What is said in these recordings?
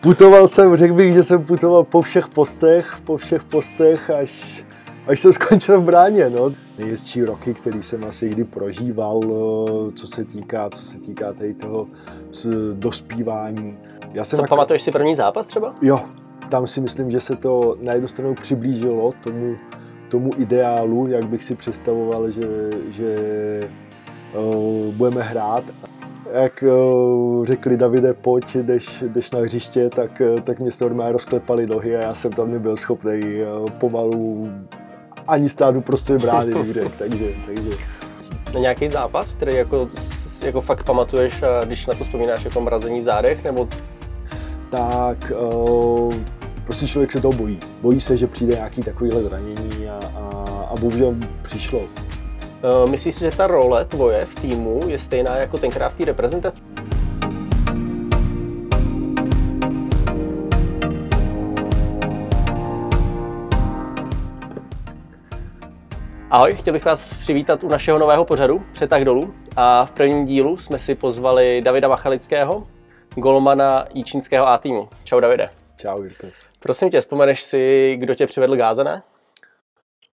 putoval jsem, řekl bych, že jsem putoval po všech postech, po všech postech, až, až jsem skončil v bráně. No. Nejhezčí roky, který jsem asi kdy prožíval, eh, co se týká, co se týká tady toho dospívání. Já jsem Co, jako... pamatuješ si první zápas třeba? Jo, tam si myslím, že se to na jednu stranu přiblížilo tomu, tomu ideálu, jak bych si představoval, že, že uh, budeme hrát. Jak uh, řekli Davide, pojď, jdeš, jdeš na hřiště, tak, tak mě normálně rozklepali nohy a já jsem tam nebyl schopný uh, pomalu ani stát uprostřed brány, bych řekl, takže, takže. Na nějaký zápas, který jako, jako fakt pamatuješ, když na to vzpomínáš jako mrazení v zádech, nebo tak uh, prostě člověk se toho bojí. Bojí se, že přijde nějaký takovýhle zranění a, a, a bohužel přišlo. Uh, myslíš si, že ta role tvoje v týmu je stejná jako tenkrát v té reprezentaci? Ahoj, chtěl bych vás přivítat u našeho nového pořadu Přetah dolů a v prvním dílu jsme si pozvali Davida Machalického, golmana Jíčínského A týmu. Čau Davide. Čau Jirko. Prosím tě, vzpomeneš si, kdo tě přivedl k házené?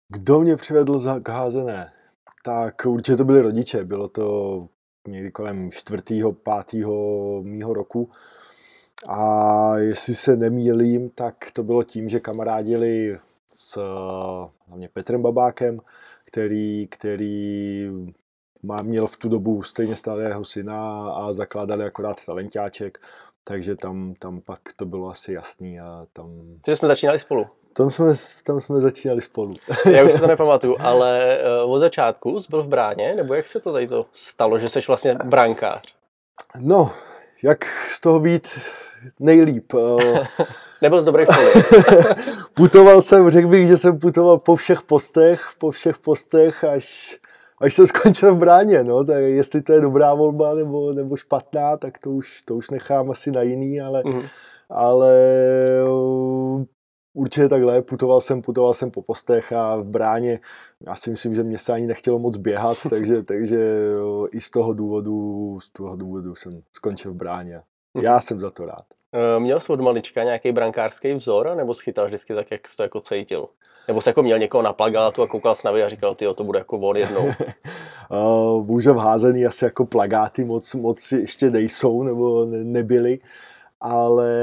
Kdo mě přivedl k házené? Tak určitě to byli rodiče. Bylo to někdy kolem čtvrtého, pátého mýho roku. A jestli se nemýlím, tak to bylo tím, že kamarádili s hlavně Petrem Babákem, který, který má, měl v tu dobu stejně starého syna a zakládali akorát talentáček, takže tam, tam pak to bylo asi jasný a tam... Takže jsme začínali spolu. Tam jsme, tam jsme začínali spolu. Já už si to nepamatuju, ale uh, od začátku jsi byl v bráně, nebo jak se to tady to stalo, že jsi vlastně brankář? No, jak z toho být nejlíp. Eh, Nebyl z dobré školy. putoval jsem, řekl bych, že jsem putoval po všech postech, po všech postech, až až jsem skončil v bráně, no, tak jestli to je dobrá volba nebo, nebo špatná, tak to už, to už nechám asi na jiný, ale, mm. ale určitě takhle, putoval jsem, putoval jsem po postech a v bráně, já si myslím, že mě se ani nechtělo moc běhat, takže, takže uh, i z toho důvodu, z toho důvodu jsem skončil v bráně. Mhm. Já jsem za to rád. Eh, měl jsi od malička nějaký brankářský vzor, nebo schytal vždycky tak, jak jsi to jako cítil? Nebo jsi jako měl někoho na plagátu a koukal jsi na a říkal, ty to bude jako von jednou? Bohužel v házení asi jako plagáty moc, moc ještě nejsou, nebo ne, nebyly ale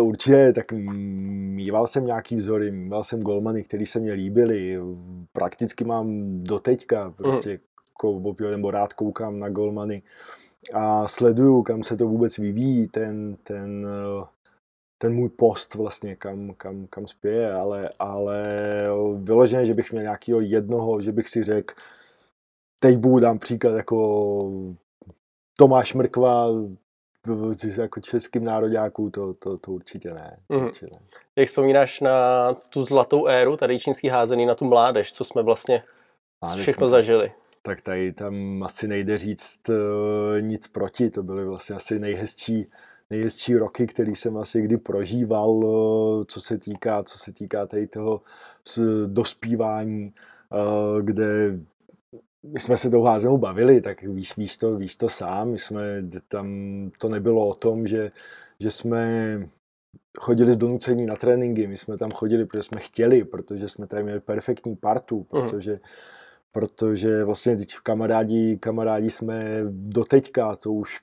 určitě tak mýval jsem nějaký vzory, mýval jsem golmany, který se mě líbily, prakticky mám doteďka, prostě mm. nebo rád koukám na golmany a sleduju, kam se to vůbec vyvíjí, ten, ten ten můj post vlastně, kam, kam, kam spěje, ale, ale vyloženě, že bych měl nějakého jednoho, že bych si řekl, teď budu dám příklad jako Tomáš Mrkva, jako českým nároďáků, to, to, to určitě ne. Mm. Určitě ne. Jak vzpomínáš na tu zlatou éru, tady čínský házený, na tu mládež, co jsme vlastně mládež všechno jsme, zažili? Tak tady tam asi nejde říct uh, nic proti, to byly vlastně asi nejhezčí nejhezčí roky, který jsem asi kdy prožíval, eh, co se týká, co se týká tady toho dospívání, eh, kde my jsme se tou házenou bavili, tak víš, víš, to, víš to sám, my jsme tam, to nebylo o tom, že, že jsme chodili z donucení na tréninky, my jsme tam chodili, protože jsme chtěli, protože jsme tady měli perfektní partu, mhm. protože mm protože vlastně teď kamarádi, kamarádi jsme do teďka, to už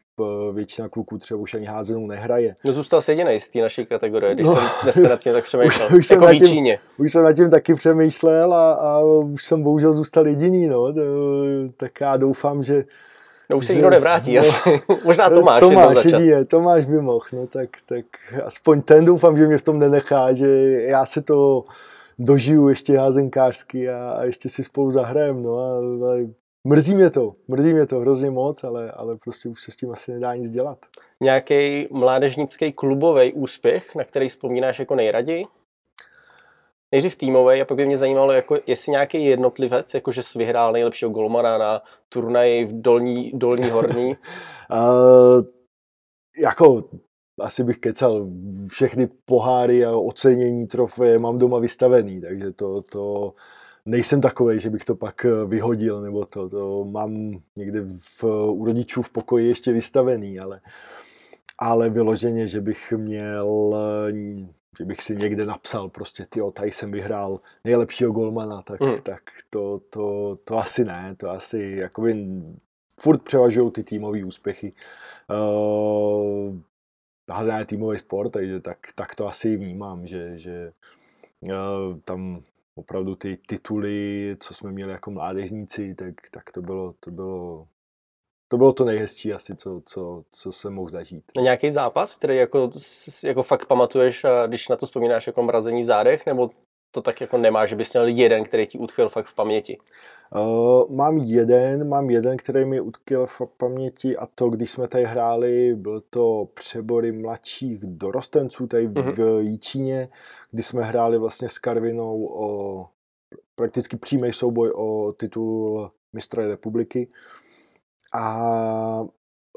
většina kluků třeba už ani házenou nehraje. No zůstal jsi jediný z té naší kategorie, když no, jsem dneska nad tím tak přemýšlel, už, už jako jsem tím, Už jsem nad tím taky přemýšlel a, a už jsem bohužel zůstal jediný, no, tak já doufám, že No už se nikdo nevrátí, no, asi. možná Tomáš. Tomáš, jedině, Tomáš by mohl, no tak, tak aspoň ten doufám, že mě v tom nenechá, že já se to dožiju ještě házenkářsky a, a ještě si spolu zahrajem, no a, a mrzí mě to, mrzí mě to hrozně moc, ale, ale prostě už se s tím asi nedá nic dělat. Nějaký mládežnický klubový úspěch, na který vzpomínáš jako nejraději? Nejdřív týmový a pak by mě zajímalo, jako jestli nějaký jednotlivec, jako že jsi vyhrál nejlepšího golmana na turnaji v dolní, dolní horní. uh, jako asi bych kecal všechny poháry a ocenění trofeje mám doma vystavený, takže to, to nejsem takový, že bych to pak vyhodil, nebo to, to mám někde v, u rodičů v pokoji ještě vystavený, ale, ale vyloženě, že bych měl, že bych si někde napsal prostě, ty tady jsem vyhrál nejlepšího golmana, tak, mm. tak to, to, to, asi ne, to asi jakoby furt převažují ty týmové úspěchy. Uh, je týmový sport, takže tak, tak to asi vnímám, že, že uh, tam opravdu ty tituly, co jsme měli jako mládežníci, tak, tak to bylo, to bylo to bylo to nejhezčí asi, co, co, co jsem mohl zažít. Na nějaký zápas, který jako, jako fakt pamatuješ, když na to vzpomínáš jako mrazení v zádech, nebo to tak jako nemá, že bys měl jeden, který ti utkvěl fakt v paměti? Uh, mám jeden, mám jeden, který mi utkvěl v paměti a to, když jsme tady hráli, byl to přebory mladších dorostenců tady uh-huh. v mhm. Jíčíně, kdy jsme hráli vlastně s Karvinou o prakticky přímý souboj o titul mistra republiky. A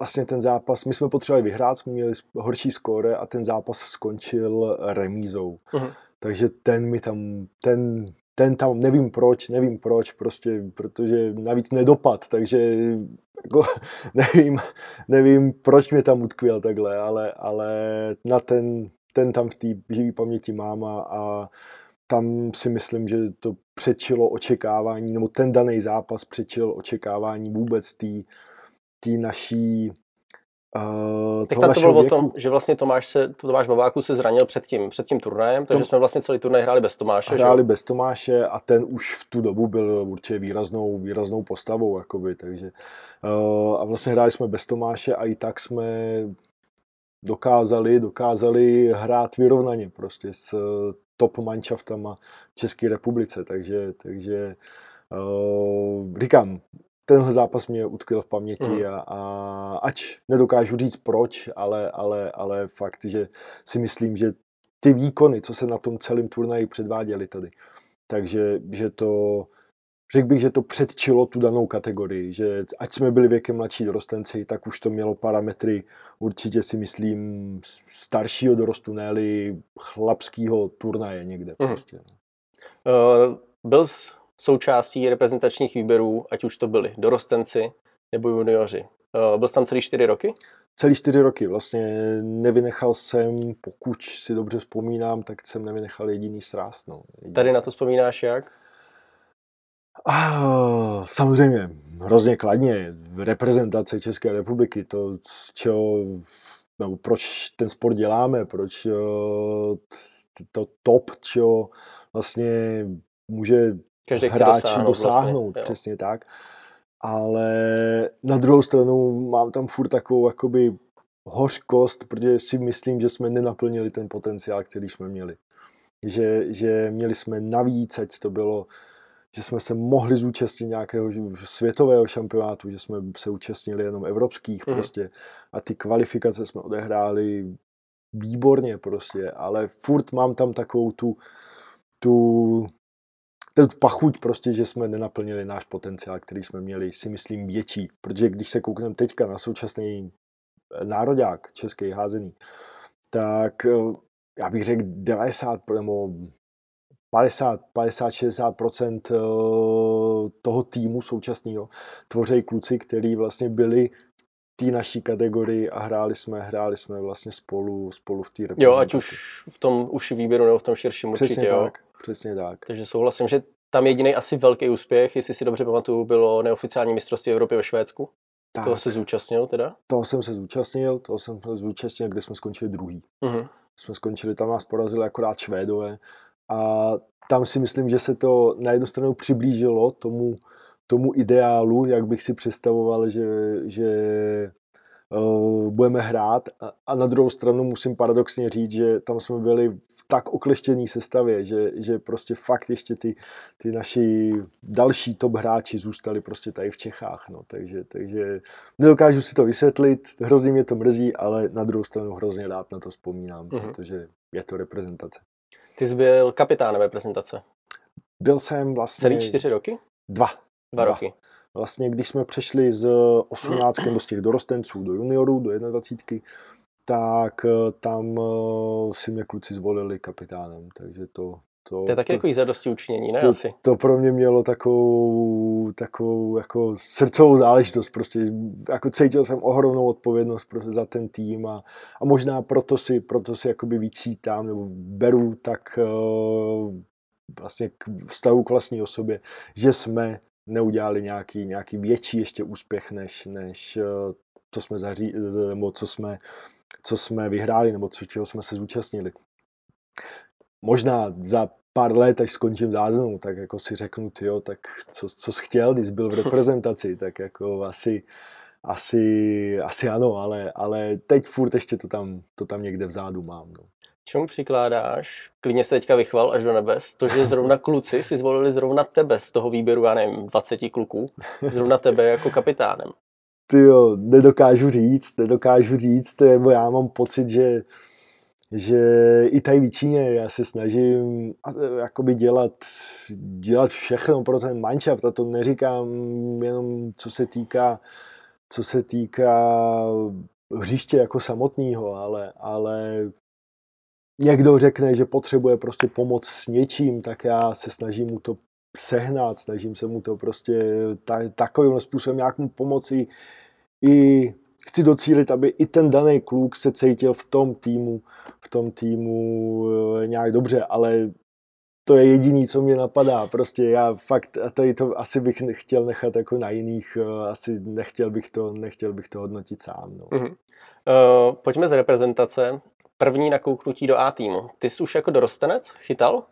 vlastně ten zápas, my jsme potřebovali vyhrát, jsme měli horší skóre a ten zápas skončil remízou. Uh-huh. Takže ten mi tam, ten, ten tam, nevím proč, nevím proč, prostě, protože navíc nedopad, takže jako, nevím, nevím, proč mě tam utkvěl takhle, ale, ale na ten, ten tam v té živý paměti mám a, a tam si myslím, že to přečilo očekávání, nebo ten daný zápas přečil očekávání vůbec té naší Uh, tak tam to bylo věku. o tom, že vlastně Tomáš, se, Tomáš Babáku se zranil před tím, před tím turnajem, takže Tom, jsme vlastně celý turnaj hráli bez Tomáše. Hráli že? bez Tomáše a ten už v tu dobu byl určitě výraznou, výraznou postavou, jakoby, takže uh, a vlastně hráli jsme bez Tomáše a i tak jsme dokázali, dokázali hrát vyrovnaně prostě s top manšaftama v České republice, takže, takže uh, říkám, tenhle zápas mě utkvěl v paměti mm. a, a ač nedokážu říct proč, ale, ale, ale fakt, že si myslím, že ty výkony, co se na tom celém turnaji předváděly tady, takže že to, řekl bych, že to předčilo tu danou kategorii, že ať jsme byli věkem mladší dorostenci, tak už to mělo parametry určitě si myslím staršího dorostu, ne chlapského turnaje někde. Mm. Prostě. Uh, byl jsi součástí reprezentačních výběrů, ať už to byli dorostenci nebo junioři. Uh, byl jsi tam celý čtyři roky? Celý čtyři roky. Vlastně nevynechal jsem, pokud si dobře vzpomínám, tak jsem nevynechal jediný sráz. No. Jediný Tady na to vzpomínáš jak? Ah, samozřejmě, hrozně kladně. Reprezentace České republiky, to, čeho, nebo proč ten sport děláme, proč to top, čeho vlastně může Každý hráči dosáhnout, dosáhnout vlastně, přesně jo. tak. Ale na druhou stranu mám tam furt takovou jakoby hořkost, protože si myslím, že jsme nenaplnili ten potenciál, který jsme měli. Že, že měli jsme navíc, ať to bylo že jsme se mohli zúčastnit nějakého světového šampionátu, že jsme se účastnili jenom evropských mm. prostě a ty kvalifikace jsme odehráli výborně prostě, ale furt mám tam takovou tu, tu ten pachuť prostě, že jsme nenaplnili náš potenciál, který jsme měli, si myslím větší, protože když se koukneme teďka na současný národák český házený, tak eh, já bych řekl 90 nebo 50, 50, 60% toho týmu současného tvoří kluci, kteří vlastně byli v té naší kategorii a hráli jsme, hráli jsme vlastně spolu, spolu v té reprezentaci. Jo, ať už v tom už výběru nebo v tom širším přesně určitě, tak, jo. Přesně tak. Takže souhlasím, že tam jediný asi velký úspěch, jestli si dobře pamatuju, bylo neoficiální mistrovství Evropy ve Švédsku. Tak. Toho se zúčastnil teda? Toho jsem se zúčastnil, toho jsem se zúčastnil, kde jsme skončili druhý. Uh-huh. Jsme skončili, tam nás porazili akorát Švédové a tam si myslím, že se to na jednu stranu přiblížilo tomu, tomu ideálu, jak bych si představoval, že, že budeme hrát a, na druhou stranu musím paradoxně říct, že tam jsme byli v tak okleštěné sestavě, že, že prostě fakt ještě ty, ty naši další top hráči zůstali prostě tady v Čechách, no, takže, takže nedokážu si to vysvětlit, hrozně mě to mrzí, ale na druhou stranu hrozně rád na to vzpomínám, mm-hmm. protože je to reprezentace. Ty jsi byl kapitánem reprezentace. Byl jsem vlastně... Celý čtyři roky? Dva. Dva, dva. roky. Vlastně, když jsme přešli z 18 nebo z těch dorostenců do juniorů, do 21, tak eh, tam eh, si mě kluci zvolili kapitánem, takže to, To, to je taky to, jako zadosti učinění, ne to, asi? To pro mě mělo takovou, takovou jako srdcovou záležitost. Prostě jako cítil jsem ohromnou odpovědnost prostě za ten tým a, a možná proto si, proto si jakoby vyčítám nebo beru tak uh, vlastně k vztahu k vlastní osobě, že jsme neudělali nějaký, nějaký větší ještě úspěch, než, než uh, to jsme zaří, nebo co jsme, co jsme vyhráli, nebo co, čeho jsme se zúčastnili možná za pár let, až skončím záznamu, tak jako si řeknu, jo, tak co, co jsi chtěl, když byl v reprezentaci, tak jako asi, asi, asi ano, ale, ale teď furt ještě to tam, to tam někde vzadu mám. No. Čemu přikládáš? Klidně se teďka vychval až do nebes. To, že zrovna kluci si zvolili zrovna tebe z toho výběru, já nevím, 20 kluků, zrovna tebe jako kapitánem. Ty jo, nedokážu říct, nedokážu říct, nebo já mám pocit, že že i tady v Číně já se snažím jakoby dělat, dělat všechno pro ten a to neříkám jenom co se týká co se týká hřiště jako samotného, ale, ale někdo řekne, že potřebuje prostě pomoc s něčím, tak já se snažím mu to sehnat, snažím se mu to prostě ta, takovým způsobem nějak mu pomoci i chci docílit, aby i ten daný kluk se cítil v tom týmu, v tom týmu eh, nějak dobře, ale to je jediný, co mě napadá. Prostě já fakt, a tady to asi bych chtěl nechat jako na jiných, eh, asi nechtěl bych to, nechtěl bych to hodnotit sám. No. Uh-huh. Uh, pojďme z reprezentace. První nakouknutí do A týmu. Ty jsi už jako dorostenec chytal?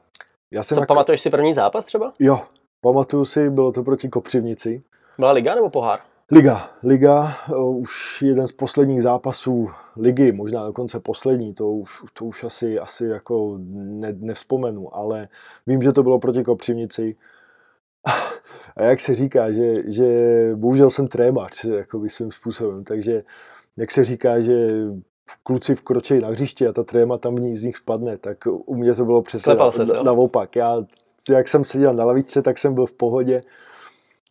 Já jsem Co, nak... pamatuješ si první zápas třeba? Jo, pamatuju si, bylo to proti Kopřivnici. Byla liga nebo pohár? Liga, Liga, už jeden z posledních zápasů ligy, možná dokonce poslední, to už, to už asi, asi jako ne, nevzpomenu, ale vím, že to bylo proti Kopřivnici. A jak se říká, že, že bohužel jsem trébař, jako svým způsobem, takže jak se říká, že kluci vkročí na hřiště a ta tréma tam z nich spadne, tak u mě to bylo přesně na, na, naopak. Já, jak jsem seděl na lavičce, tak jsem byl v pohodě.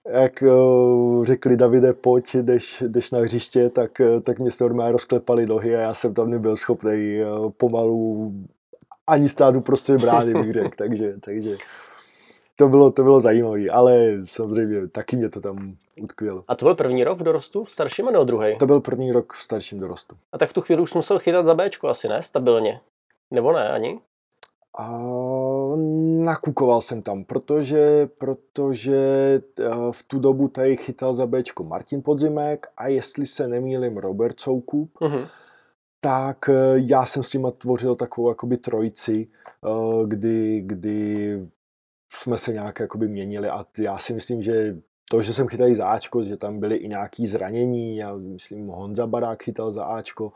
Jak uh, řekli Davide, pojď, jdeš, jdeš na hřiště, tak, uh, tak mě normálně rozklepali nohy a já jsem tam nebyl schopný uh, pomalu ani stát uprostřed brány, bych řekl, takže, takže to bylo, to bylo zajímavé, ale samozřejmě taky mě to tam utkvělo. A to byl první rok v dorostu, v starším nebo druhý? To byl první rok v starším dorostu. A tak v tu chvíli už musel chytat za Bčko asi, ne? Stabilně. Nebo ne ani? A nakukoval jsem tam, protože, protože eh, v tu dobu tady chytal za Bčko Martin Podzimek a jestli se nemýlim Robert Soukup, uh-huh. tak eh, já jsem s nima tvořil takovou jakoby trojici, eh, kdy, kdy jsme se nějak jakoby měnili a já si myslím, že to, že jsem chytal za Ačko, že tam byly i nějaké zranění, já myslím Honza Barák chytal za Ačko,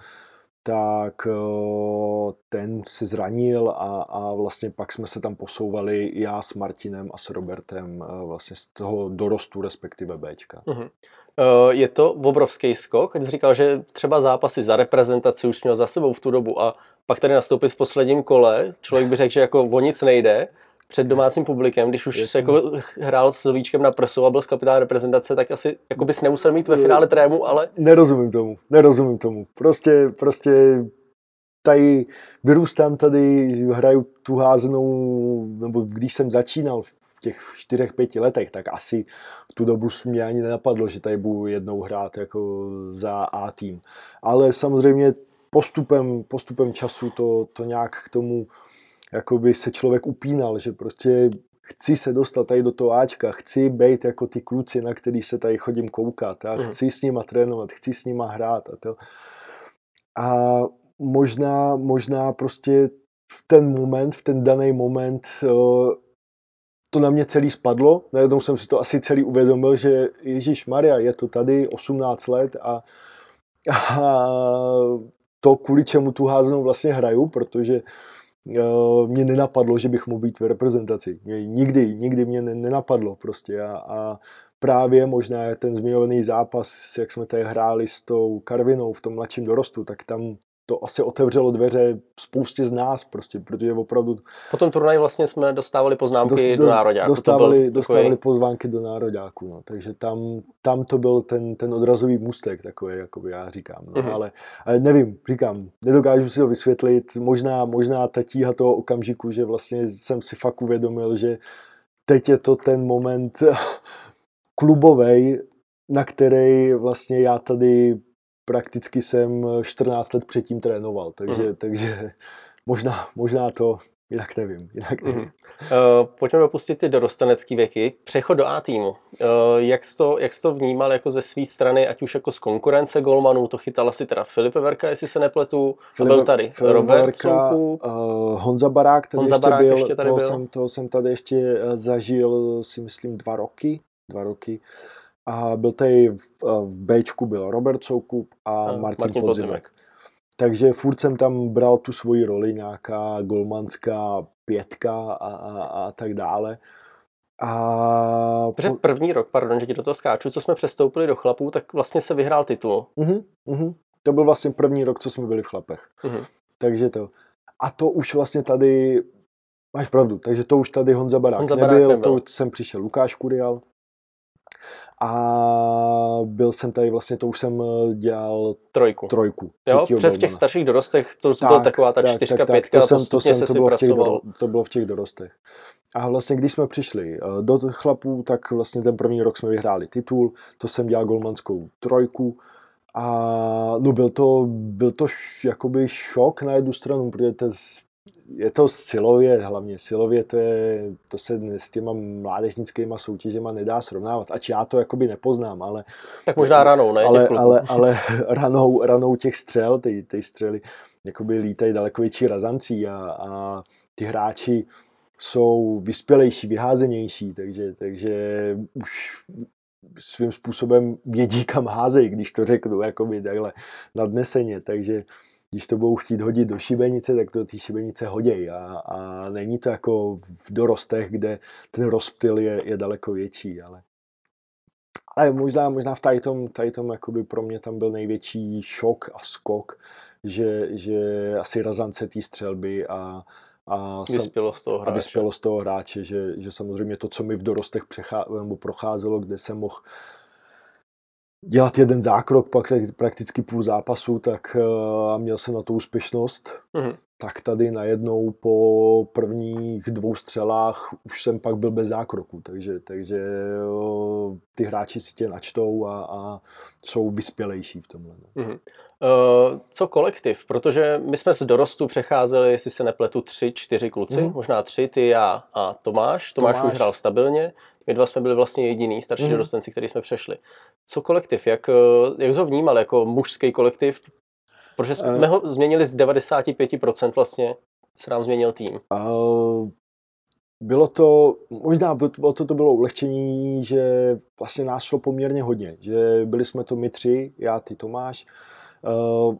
tak eh, ten se zranil a, a vlastně pak jsme se tam posouvali já s Martinem a s Robertem eh, vlastně z toho dorostu respektive Bčka. Uh-huh. Je to obrovský skok, když říkal, že třeba zápasy za reprezentaci už měl za sebou v tu dobu a pak tady nastoupit v posledním kole, člověk by řekl, že jako o nic nejde, před domácím publikem, když už se jako hrál s Víčkem na prsu a byl z kapitán reprezentace, tak asi jako bys nemusel mít ve finále trému, ale... Nerozumím tomu, nerozumím tomu. Prostě, prostě tady vyrůstám tady, hraju tu házenou, nebo když jsem začínal v těch čtyřech, pěti letech, tak asi v tu dobu mě ani nenapadlo, že tady budu jednou hrát jako za A tým. Ale samozřejmě postupem, postupem času to, to nějak k tomu jakoby se člověk upínal, že prostě chci se dostat tady do toho Ačka, chci být jako ty kluci, na který se tady chodím koukat a mm. chci s nima trénovat, chci s nima hrát a to. A možná, možná prostě v ten moment, v ten daný moment eh, to na mě celý spadlo. Najednou jsem si to asi celý uvědomil, že Ježíš Maria, je to tady 18 let a, a to, kvůli čemu tu háznou vlastně hraju, protože Eh, mě nenapadlo, že bych mohl být v reprezentaci. Nikdy, nikdy mě nenapadlo prostě a, a právě možná ten zmiňovaný zápas, jak jsme tady hráli s tou Karvinou v tom mladším dorostu, tak tam to asi otevřelo dveře spoustě z nás prostě, protože opravdu... Po tom turnaji vlastně jsme dostávali poznámky dost, do nároďáku. Dostávali, dostávali takový... pozvánky do nároďáku, no. takže tam, tam to byl ten, ten odrazový můstek takový, jako já říkám. No. Mm-hmm. Ale, ale, nevím, říkám, nedokážu si to vysvětlit. Možná, možná ta tíha toho okamžiku, že vlastně jsem si fakt uvědomil, že teď je to ten moment klubovej, na který vlastně já tady prakticky jsem 14 let předtím trénoval, takže, mm. takže možná, možná to jinak nevím. Jinak nevím. Mm. Uh, pojďme dopustit ty dorostenecký věky. Přechod do A týmu. Uh, jak, jsi to, jak jsi to vnímal jako ze své strany, ať už jako z konkurence golmanů, to chytala si teda Filipe Verka, jestli se nepletu, Filip, a byl tady Filip Robert Verka, uh, Honza Barák, tady Honza ještě Barák byl, ještě tady toho, byl. Jsem, toho jsem tady ještě zažil, si myslím, dva roky. Dva roky. A byl tady v, v Bčku byl Robert Soukup a, a Martin, Martin Podzimek. Podzimek. Takže furt jsem tam bral tu svoji roli, nějaká golmanská pětka a, a, a tak dále. A... Protože první rok, pardon, že ti do toho skáču, co jsme přestoupili do chlapů, tak vlastně se vyhrál titul. Uh-huh, uh-huh. To byl vlastně první rok, co jsme byli v chlapech. Uh-huh. Takže to. A to už vlastně tady, máš pravdu, takže to už tady Honza Barák, Honza Barák nebyl, nebyl, to jsem přišel Lukáš Kurial, a byl jsem tady vlastně, to už jsem eh, dělal trojku. trojku jo, před v těch starších dorostech to tak, byla taková ta tak, čtyřka, tak, pětka to, jsem, to, jsem, to, bylo v těch to bylo v těch dorostech. A vlastně, když jsme přišli eh, do chlapů, tak vlastně ten první rok jsme vyhráli titul, to jsem dělal golmanskou trojku, a no byl to, byl to š, jakoby šok na jednu stranu, protože to je to silově, hlavně silově, to, je, to se s těma mládežnickýma soutěžema nedá srovnávat, ač já to jakoby nepoznám, ale... Tak možná ranou, ne? Ale, ale, ale ranou, ranou těch střel, ty, ty střely jakoby lítají daleko větší razancí a, a ty hráči jsou vyspělejší, vyházenější, takže, takže už svým způsobem vědí, kam házejí, když to řeknu, jakoby takhle nadneseně, takže když to budou chtít hodit do šibenice, tak to ty šibenice hodějí a, a není to jako v dorostech, kde ten rozptyl je, je daleko větší, ale ale možná, možná v tady tom, tady tom jakoby pro mě tam byl největší šok a skok, že, že asi razance té střelby a, a, vyspělost toho hráče. a vyspělost toho hráče, že, že samozřejmě to, co mi v dorostech přechá, nebo procházelo, kde jsem mohl dělat jeden zákrok, pak prakticky půl zápasu, tak eh, a měl jsem na to úspěšnost. Mm-hmm. Tak tady najednou po prvních dvou střelách už jsem pak byl bez zákroku, takže, takže eh, ty hráči si tě načtou a, a jsou vyspělejší v tomhle. Mm-hmm. Uh, co kolektiv? Protože my jsme z dorostu přecházeli, jestli se nepletu, tři, čtyři kluci, mm-hmm. možná tři, ty, já a Tomáš. Tomáš, Tomáš už hrál stabilně. My dva jsme byli vlastně jediný starší mm-hmm. dorostenci, který jsme přešli. Co kolektiv? Jak, eh, jak jsi ho vnímal jako mužský kolektiv? Protože jsme uh, ho změnili z 95% vlastně, se nám změnil tým. Uh, bylo to, možná o to, to bylo ulehčení, že vlastně nás šlo poměrně hodně, že byli jsme to my tři, já, ty Tomáš,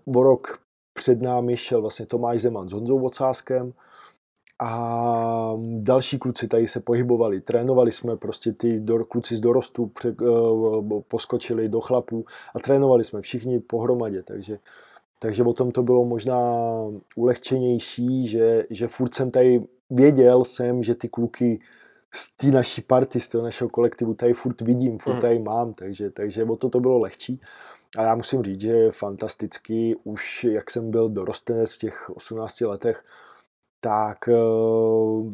uh, o rok před námi šel vlastně Tomáš Zeman s Honzou Vocáskem, a další kluci tady se pohybovali, trénovali jsme prostě ty do, kluci z dorostu pře, uh, poskočili do chlapů a trénovali jsme všichni pohromadě, takže, takže o tom to bylo možná ulehčenější, že, že furt jsem tady věděl jsem, že ty kluky z té naší party, z toho našeho kolektivu tady furt vidím, furt hmm. tady mám, takže, takže o to to bylo lehčí. A já musím říct, že fantasticky, už jak jsem byl dorostenec v těch 18 letech, tak uh,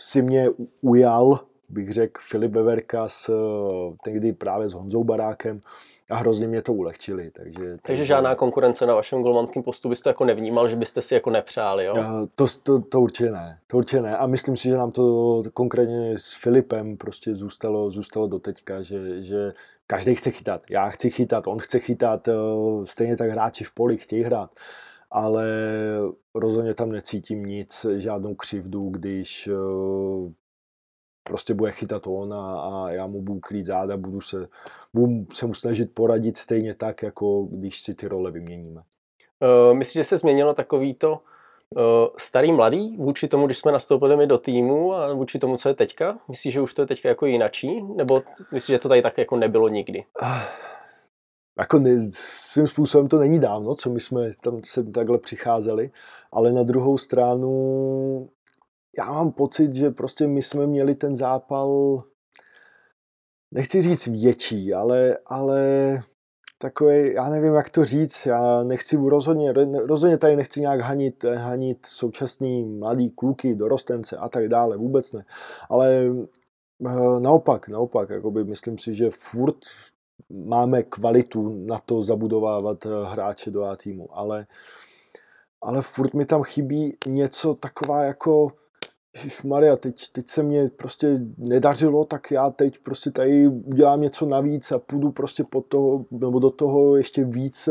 si mě ujal, bych řekl, Filip Beverka s, uh, tehdy právě s Honzou Barákem a hrozně mě to ulehčili. Takže, takže, takže žádná konkurence na vašem golmanském postu byste jako nevnímal, že byste si jako nepřáli, jo? Uh, to, to, to určitě ne, to určitě ne. A myslím si, že nám to konkrétně s Filipem prostě zůstalo, zůstalo do teďka, že, že každý chce chytat. Já chci chytat, on chce chytat, stejně tak hráči v poli chtějí hrát ale rozhodně tam necítím nic, žádnou křivdu, když eh, prostě bude chytat on a, a já mu budu krýt záda, budu se, budu se mu snažit poradit stejně tak, jako když si ty role vyměníme. Uh, myslíš, že se změnilo takový to uh, starý mladý vůči tomu, když jsme nastoupili my do týmu a vůči tomu, co je teďka? Myslíš, že už to je teďka jako jinačí? Nebo myslíš, že to tady tak jako nebylo nikdy? Uh jako ne, svým způsobem to není dávno, co my jsme tam se takhle přicházeli, ale na druhou stranu já mám pocit, že prostě my jsme měli ten zápal, nechci říct větší, ale, ale takový, já nevím, jak to říct, já nechci rozhodně, rozhodně tady nechci nějak hanit, hanit současný mladý kluky, dorostence a tak dále, vůbec ne. Ale eh, naopak, naopak, jakoby myslím si, že furt máme kvalitu na to zabudovávat eh, hráče do A týmu, ale, ale furt mi tam chybí něco taková jako Maria, teď, teď se mě prostě nedařilo, tak já teď prostě tady udělám něco navíc a půjdu prostě po toho, nebo do toho ještě víc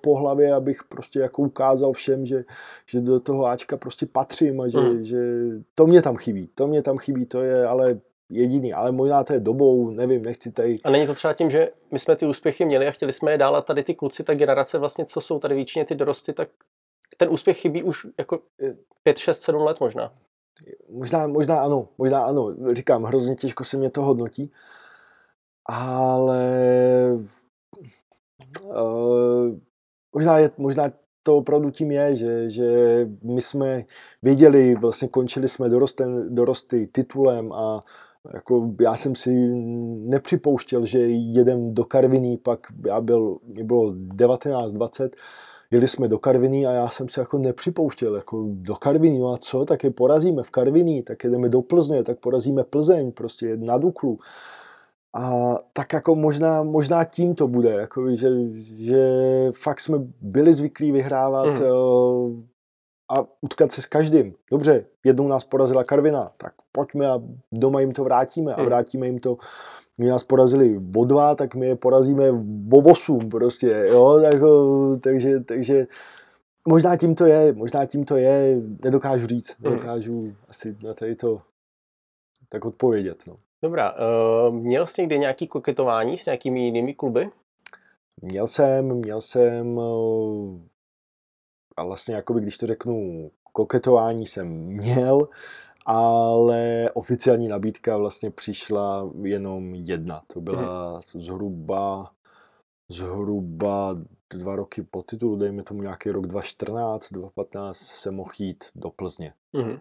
po hlavě, abych prostě jako ukázal všem, že, že do toho Ačka prostě patřím a že, mm. že to mě tam chybí, to mě tam chybí, to je ale jediný, ale možná to je dobou, nevím, nechci tady... A není to třeba tím, že my jsme ty úspěchy měli a chtěli jsme je dál a tady ty kluci, ta generace vlastně, co jsou tady většině ty dorosty, tak ten úspěch chybí už jako 5, 6, 7 let možná. Možná, možná ano, možná ano. Říkám, hrozně těžko se mě to hodnotí. Ale uh, možná, je, možná to opravdu tím je, že, že my jsme věděli, vlastně končili jsme dorosten, dorosty titulem a jako já jsem si nepřipouštěl, že jedem do Karviní, pak já byl, mě bylo 19, 20, jeli jsme do Karviní a já jsem se jako nepřipouštěl, jako do Karviní, no a co, tak je porazíme v Karviní, tak jedeme do Plzně, tak porazíme Plzeň, prostě na Duklu. A tak jako možná, možná tím to bude, jako, že, že fakt jsme byli zvyklí vyhrávat mm. A utkat se s každým. Dobře, jednou nás porazila Karvina, tak pojďme a doma jim to vrátíme a mm. vrátíme jim to my nás porazili o dva, tak my je porazíme o osm prostě, jo, tak, takže, takže možná tím to je, možná tím to je, nedokážu říct, hmm. nedokážu hmm. asi na tady to tak odpovědět, no. Dobrá, uh, měl jsi někdy nějaký koketování s nějakými jinými kluby? Měl jsem, měl jsem uh, a vlastně jakoby, když to řeknu, koketování jsem měl, ale oficiální nabídka vlastně přišla jenom jedna. To byla mm-hmm. zhruba zhruba dva roky po titulu, dejme tomu nějaký rok 2014, 2015, se mohl jít do Plzně. Mm-hmm.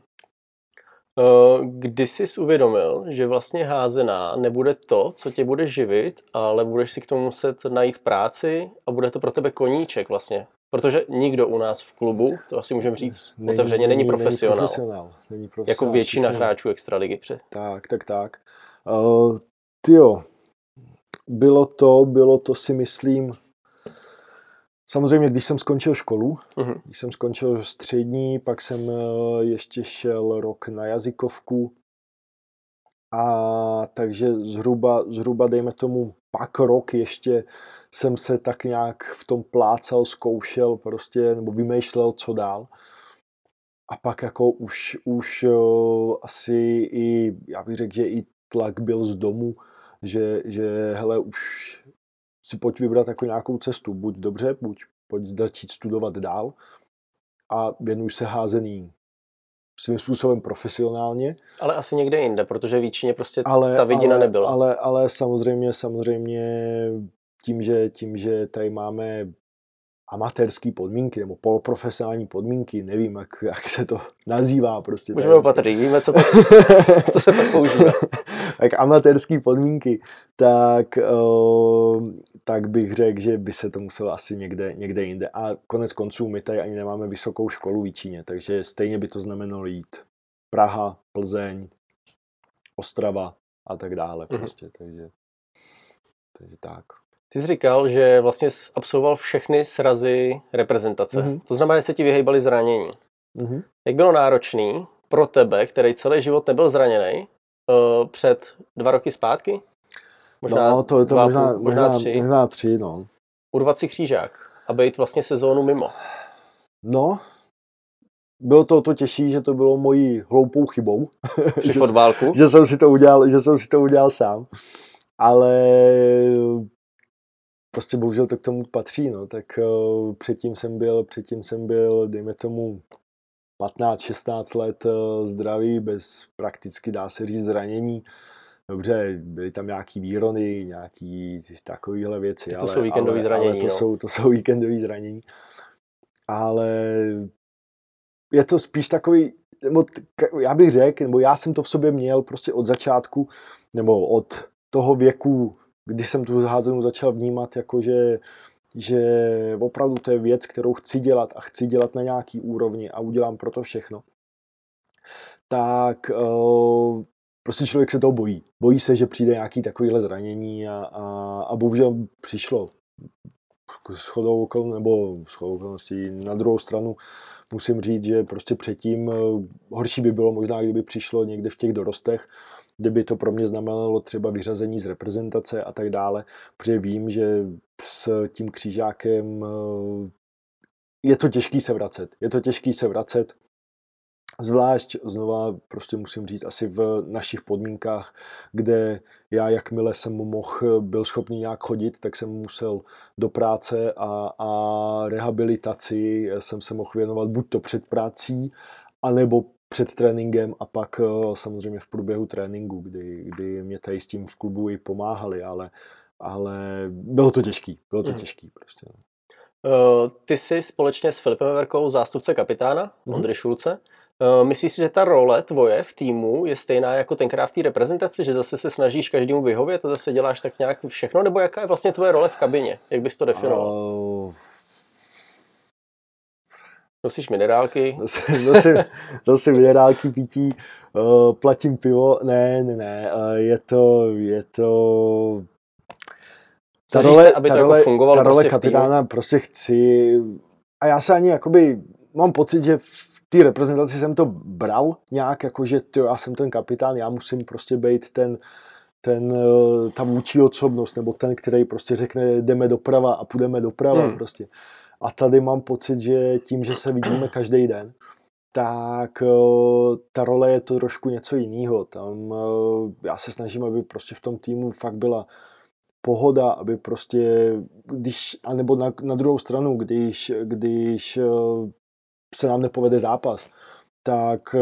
Kdy jsi uvědomil, že vlastně házená nebude to, co tě bude živit, ale budeš si k tomu muset najít práci a bude to pro tebe koníček vlastně? Protože nikdo u nás v klubu, to asi můžeme říct není, otevřeně, není, není profesionál. Není profesionál. Není profesionál jako většina všichni. hráčů extraligy. Pře. Tak, tak, tak. Uh, tyjo, bylo to, bylo to si myslím, samozřejmě, když jsem skončil školu, uh-huh. když jsem skončil střední, pak jsem uh, ještě šel rok na jazykovku, a takže zhruba, zhruba dejme tomu pak rok ještě jsem se tak nějak v tom plácal, zkoušel prostě, nebo vymýšlel, co dál. A pak jako už, už uh, asi i, já bych řekl, že i tlak byl z domu, že, že hele, už si pojď vybrat jako nějakou cestu. Buď dobře, buď pojď začít studovat dál a věnuj se házený svým způsobem profesionálně. Ale asi někde jinde, protože většině prostě ale, ta vidina ale, nebyla. Ale, ale samozřejmě, samozřejmě tím, že, tím, že tady máme amatérské podmínky nebo poloprofesionální podmínky, nevím, jak, jak se to nazývá. Prostě Můžeme opatrný, víme, co, pak, co se pak používá. tak amatérské podmínky, tak, uh, tak bych řekl, že by se to muselo asi někde, někde jinde. A konec konců my tady ani nemáme vysokou školu v Číně, takže stejně by to znamenalo jít Praha, Plzeň, Ostrava a tak dále. Mm-hmm. Prostě, takže, takže tak. Ty jsi říkal, že vlastně absolvoval všechny srazy reprezentace. Mm-hmm. To znamená, že se ti vyhejbali zranění. Mm-hmm. Jak bylo náročný pro tebe, který celý život nebyl zraněný, uh, před dva roky zpátky? Možná no, to je to dva, možná, možná, možná, tři. Možná tři, no. Urvat si křížák a být vlastně sezónu mimo. No, bylo to to těžší, že to bylo mojí hloupou chybou. Že, že, jsem si to udělal, že jsem si to udělal sám. Ale prostě bohužel to k tomu patří, no, tak uh, předtím jsem byl, předtím jsem byl, dejme tomu, 15-16 let uh, zdravý, bez prakticky, dá se říct, zranění. Dobře, byly tam nějaký výrony, nějaký takovéhle věci. To ale, jsou víkendové zranění. Ale to, no. jsou, to jsou víkendové zranění. Ale je to spíš takový, nebo já bych řekl, nebo já jsem to v sobě měl prostě od začátku, nebo od toho věku, kdy jsem tu házenu začal vnímat, jako že, že opravdu to je věc, kterou chci dělat a chci dělat na nějaký úrovni a udělám pro to všechno, tak uh, prostě člověk se toho bojí. Bojí se, že přijde nějaký takovýhle zranění a, a, a bohužel přišlo shodou okolností, nebo shodou okolností na druhou stranu musím říct, že prostě předtím horší by bylo možná, kdyby přišlo někde v těch dorostech, kdyby to pro mě znamenalo třeba vyřazení z reprezentace a tak dále, protože vím, že s tím křížákem je to těžký se vracet. Je to těžký se vracet, Zvlášť, znova prostě musím říct, asi v našich podmínkách, kde já, jakmile jsem mohl, byl schopný nějak chodit, tak jsem musel do práce a, a rehabilitaci jsem se mohl věnovat buď to před prací, anebo před tréninkem a pak eh, samozřejmě v průběhu tréninku, kdy, kdy mě tady s tím v klubu i pomáhali, ale, ale bylo to těžký, bylo to mm. těžký prostě. Uh, ty jsi společně s Filipem Verkou zástupce kapitána, mm. Ondry Šulce. Uh, myslíš si, že ta role tvoje v týmu je stejná jako tenkrát v té reprezentaci, že zase se snažíš každému vyhovět a zase děláš tak nějak všechno, nebo jaká je vlastně tvoje role v kabině? Jak bys to definoval? Uh... Nosíš minerálky? Nosím, nosím, nosím minerálky, pití, uh, platím pivo, ne, ne, ne, uh, je to, je to... Ta role, se, aby ta to jako role, jako fungovalo ta role prostě kapitána prostě chci, a já se ani jakoby, mám pocit, že v té reprezentaci jsem to bral nějak, jako že tyjo, já jsem ten kapitán, já musím prostě být ten, ten, eh, ta vůči osobnost, nebo ten, který prostě řekne, jdeme doprava a půjdeme doprava hmm. prostě. A tady mám pocit, že tím, že se vidíme každý den, tak eh, ta role je to trošku něco jiného. Tam eh, já se snažím, aby prostě v tom týmu fakt byla pohoda, aby prostě, když, anebo na, na druhou stranu, když, když se nám nepovede zápas, tak eh,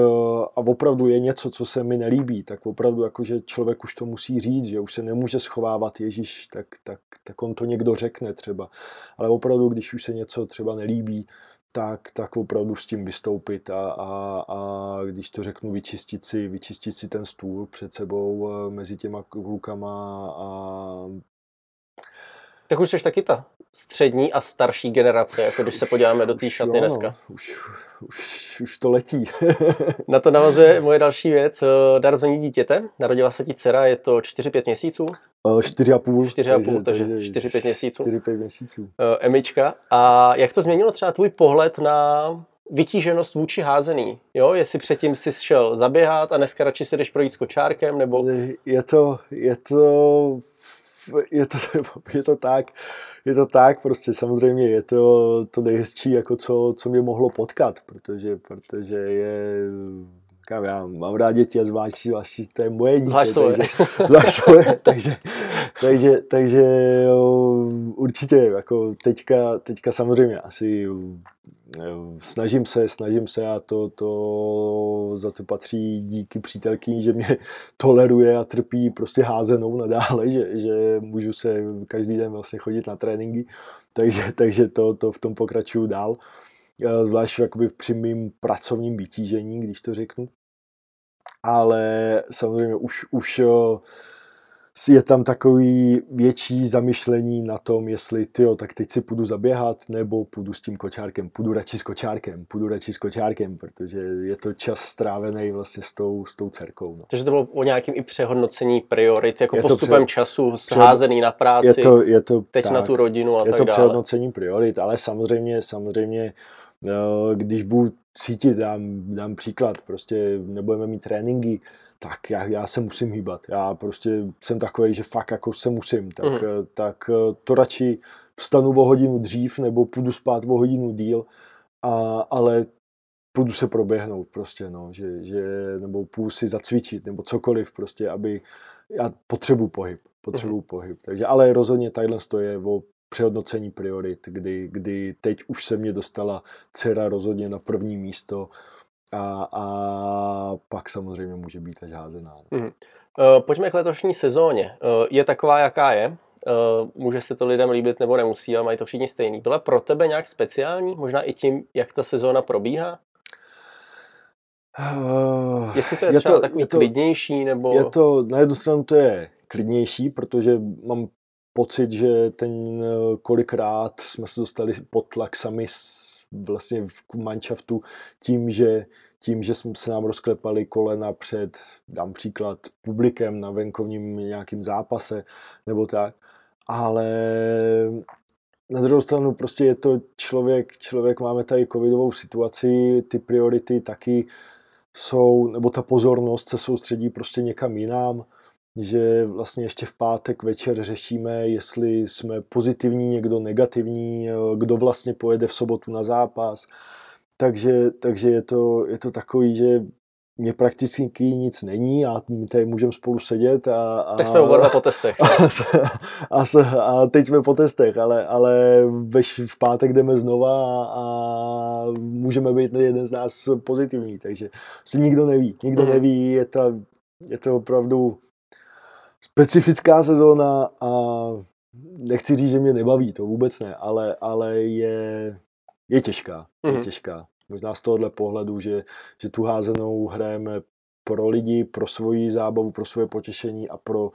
a opravdu je něco, co se mi nelíbí, tak opravdu jakože člověk už to musí říct, že už se nemůže schovávat Ježíš, tak, tak, tak on to někdo řekne třeba. Ale opravdu, když už se něco třeba nelíbí, tak, tak opravdu s tím vystoupit a, a, a když to řeknu, vyčistit si, vyčistit si ten stůl před sebou eh, mezi těma klukama a tak už jsi taky ta střední a starší generace, jako když se podíváme do té šatny jo, dneska. Už, už, už to letí. Na to navazuje moje další věc. Darzení dítěte. Narodila se ti dcera, je to 4-5 měsíců? 4,5. 4,5, takže 4-5 měsíců. 4-5 měsíců. Emička. A jak to změnilo třeba tvůj pohled na vytíženost vůči házený. Jo, jestli předtím si šel zaběhat a dneska radši se jdeš projít s kočárkem, nebo... Je to, je to je to, je to tak, je to tak, prostě samozřejmě je to to nejhezčí, jako co, co mě mohlo potkat, protože, protože je, říkám, já mám rád děti a zvlášť, zvlášť to je moje dítě, zvlášť takže, zvlášť svoje, takže, takže, takže určitě, jako teďka, teďka samozřejmě asi snažím se, snažím se a to, to za to patří díky přítelkyni, že mě toleruje a trpí prostě házenou nadále, že, že můžu se každý den vlastně chodit na tréninky, takže, takže to, to v tom pokračuju dál, zvlášť jakoby při mým pracovním vytížení, když to řeknu. Ale samozřejmě už, už je tam takový větší zamyšlení na tom, jestli ty tak teď si půjdu zaběhat, nebo půjdu s tím kočárkem, půjdu radši s kočárkem, půjdu radši s kočárkem, protože je to čas strávený vlastně s tou, s tou dcerkou. No. Takže to bylo o nějakém i přehodnocení priorit, jako je postupem pře- času, sházený na práci, je to, je to, teď tak, na tu rodinu a je tak to dále. přehodnocení priorit, ale samozřejmě, samozřejmě eh, když budu cítit, dám, dám příklad, prostě nebudeme mít tréninky, tak já, já se musím hýbat. Já prostě jsem takový, že fakt jako se musím. Tak, mm. tak eh, to radši vstanu o hodinu dřív nebo půjdu spát o hodinu díl, a, ale půjdu se proběhnout prostě, no, že, že, nebo půjdu si zacvičit, nebo cokoliv prostě, aby, já potřebuji pohyb, potřebuji mm. pohyb. Takže, ale rozhodně tadyhle je o přehodnocení priorit, kdy, kdy teď už se mě dostala dcera rozhodně na první místo, a, a pak samozřejmě může být až házená. Mm. Pojďme k letošní sezóně. Uh, je taková, jaká je? Uh, může se to lidem líbit nebo nemusí, ale mají to všichni stejný. Byla pro tebe nějak speciální? Možná i tím, jak ta sezóna probíhá? Uh, Jestli to je, je třeba to, takový je to, klidnější, nebo... Je to, na jednu stranu to je klidnější, protože mám pocit, že ten kolikrát jsme se dostali pod tlak sami vlastně v manšaftu tím, že, tím, že jsme se nám rozklepali kolena před, dám příklad, publikem na venkovním nějakým zápase nebo tak, ale na druhou stranu prostě je to člověk, člověk máme tady covidovou situaci, ty priority taky jsou, nebo ta pozornost se soustředí prostě někam jinam, že vlastně ještě v pátek večer řešíme, jestli jsme pozitivní, někdo negativní, kdo vlastně pojede v sobotu na zápas. Takže, takže je, to, je to takový, že mě prakticky nic není a my tady můžeme spolu sedět. A, a, tak jsme oba po testech. A, a, a, teď jsme po testech, ale, ale veš, v pátek jdeme znova a, a můžeme být jeden z nás pozitivní, takže si nikdo neví. Nikdo mm. neví, je, ta, je to opravdu specifická sezóna a nechci říct, že mě nebaví, to vůbec ne, ale, ale je, je těžká. Je mm. těžká. Možná z tohohle pohledu, že, že tu házenou hrajeme pro lidi, pro svoji zábavu, pro svoje potěšení a pro,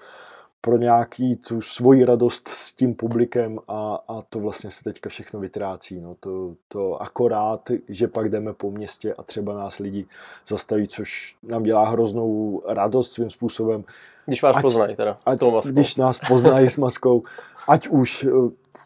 pro nějaký tu svoji radost s tím publikem a, a to vlastně se teďka všechno vytrácí. No. To, to akorát, že pak jdeme po městě a třeba nás lidi zastaví, což nám dělá hroznou radost svým způsobem. Když vás ať, poznají teda ať, s tou maskou. Když nás poznají s maskou, ať už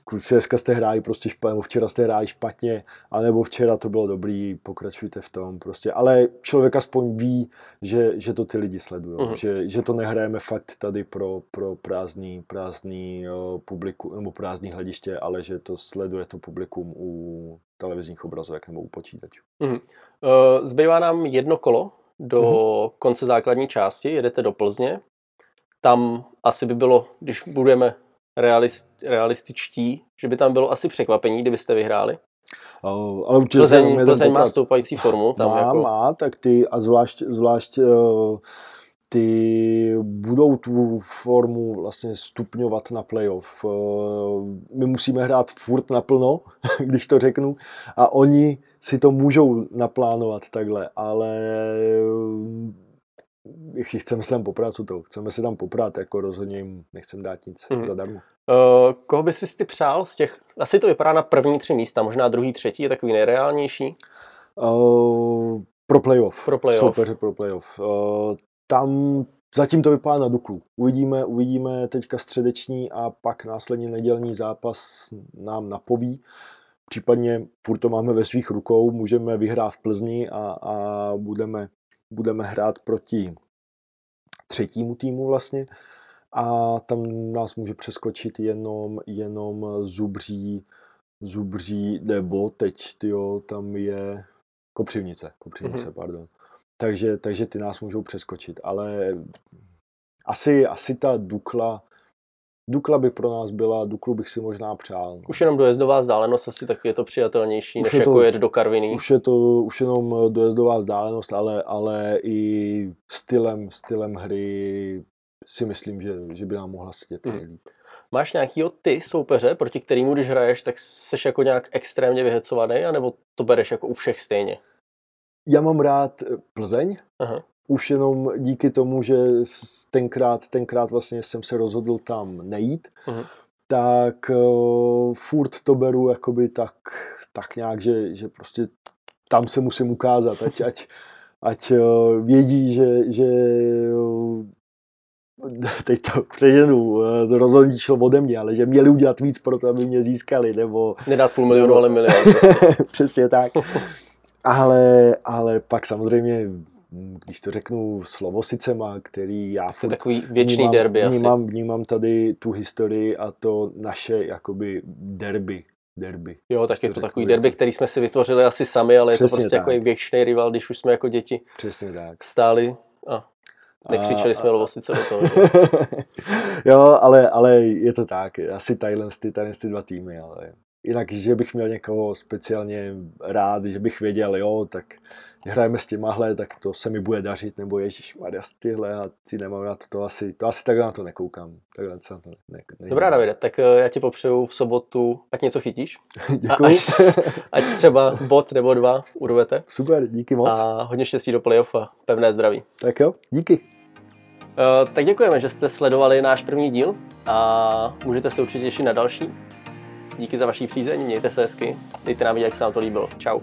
kluci, dneska jste hráli prostě špatně, nebo včera jste hráli špatně, anebo včera to bylo dobrý, pokračujte v tom prostě. Ale člověk aspoň ví, že, že to ty lidi sledují, uh-huh. že, že to nehrajeme fakt tady pro, pro prázdný, prázdný uh, publiku, nebo prázdný hlediště, ale že to sleduje to publikum u televizních obrazovek nebo u počítačů. Uh-huh. Uh, zbývá nám jedno kolo do uh-huh. konce základní části, jedete do Plzně. Tam asi by bylo, když budeme realist, realističtí, že by tam bylo asi překvapení, kdybyste vyhráli? Uh, ale určitě Plzeň, Plzeň má stoupající formu. Tam má, jako... má, tak ty a zvlášť, zvlášť uh, ty budou tu formu vlastně stupňovat na playoff. My musíme hrát furt naplno, když to řeknu, a oni si to můžou naplánovat takhle, ale chceme se tam poprat, to, chceme se tam poprat, jako rozhodně jim nechcem dát nic mm. zadarmo. Uh, koho bys si ty přál z těch, asi to vypadá na první tři místa, možná druhý, třetí je takový nejreálnější? Uh, pro playoff. Pro playoff. Soupeře pro playoff. Uh, tam zatím to vypadá na Duklu. Uvidíme, uvidíme teďka středeční a pak následně nedělní zápas nám napoví. Případně furt to máme ve svých rukou, můžeme vyhrát v Plzni a, a budeme budeme hrát proti třetímu týmu vlastně a tam nás může přeskočit jenom, jenom Zubří, Zubří nebo teď tyjo, tam je Kopřivnice, Kopřivnice, mm-hmm. pardon. Takže, takže ty nás můžou přeskočit, ale asi, asi ta Dukla Dukla by pro nás byla, Duklu bych si možná přál. Už jenom dojezdová vzdálenost asi tak je to přijatelnější, už než je to, jako jet do Karviní. Už je to už jenom dojezdová vzdálenost, ale, ale i stylem, stylem hry si myslím, že, že by nám mohla sedět hmm. nejlíp. Máš nějakýho ty soupeře, proti kterému, když hraješ, tak seš jako nějak extrémně vyhecovaný, anebo to bereš jako u všech stejně? Já mám rád Plzeň, Aha už jenom díky tomu, že tenkrát, tenkrát vlastně jsem se rozhodl tam nejít, uh-huh. tak uh, furt to beru jakoby tak, tak nějak, že, že prostě tam se musím ukázat, ať, ať, ať uh, vědí, že, že uh, teď to přeženu, to rozhodnutí šlo ode mě, ale že měli udělat víc pro to, aby mě získali, nebo... Nedát půl milionu, nebo, ale milion. Prostě. Přesně tak. Ale, ale pak samozřejmě když to řeknu slovosicema, který já to je takový věčný vnímám, derby vnímám, asi. vnímám tady tu historii a to naše jakoby derby. derby jo, tak je to takový derby, který jsme si vytvořili asi sami, ale Přesně je to prostě tak. jako věčný rival, když už jsme jako děti Přesně tak. stáli a nekřičeli a, jsme lovosice do toho. jo, ale, ale je to tak. Asi Thailand, ty, ty dva týmy, ale jinak, že bych měl někoho speciálně rád, že bych věděl, jo, tak hrajeme s těmahle, tak to se mi bude dařit, nebo Ježíš Maria, tyhle a ty nemám na to, asi, to asi takhle na to nekoukám. Takhle se na to ne, ne, Dobrá, Davide, tak eh, já ti popřeju v sobotu, ať něco chytíš. Děkuji. Ať, ať třeba bod nebo dva urvete. Super, díky moc. A hodně štěstí do playoff a pevné zdraví. Tak jo, díky. Uh, tak děkujeme, že jste sledovali náš první díl a můžete se určitě těšit na další. Díky za vaší přízeň, mějte se hezky, dejte nám vědět, jak se vám to líbilo. Čau.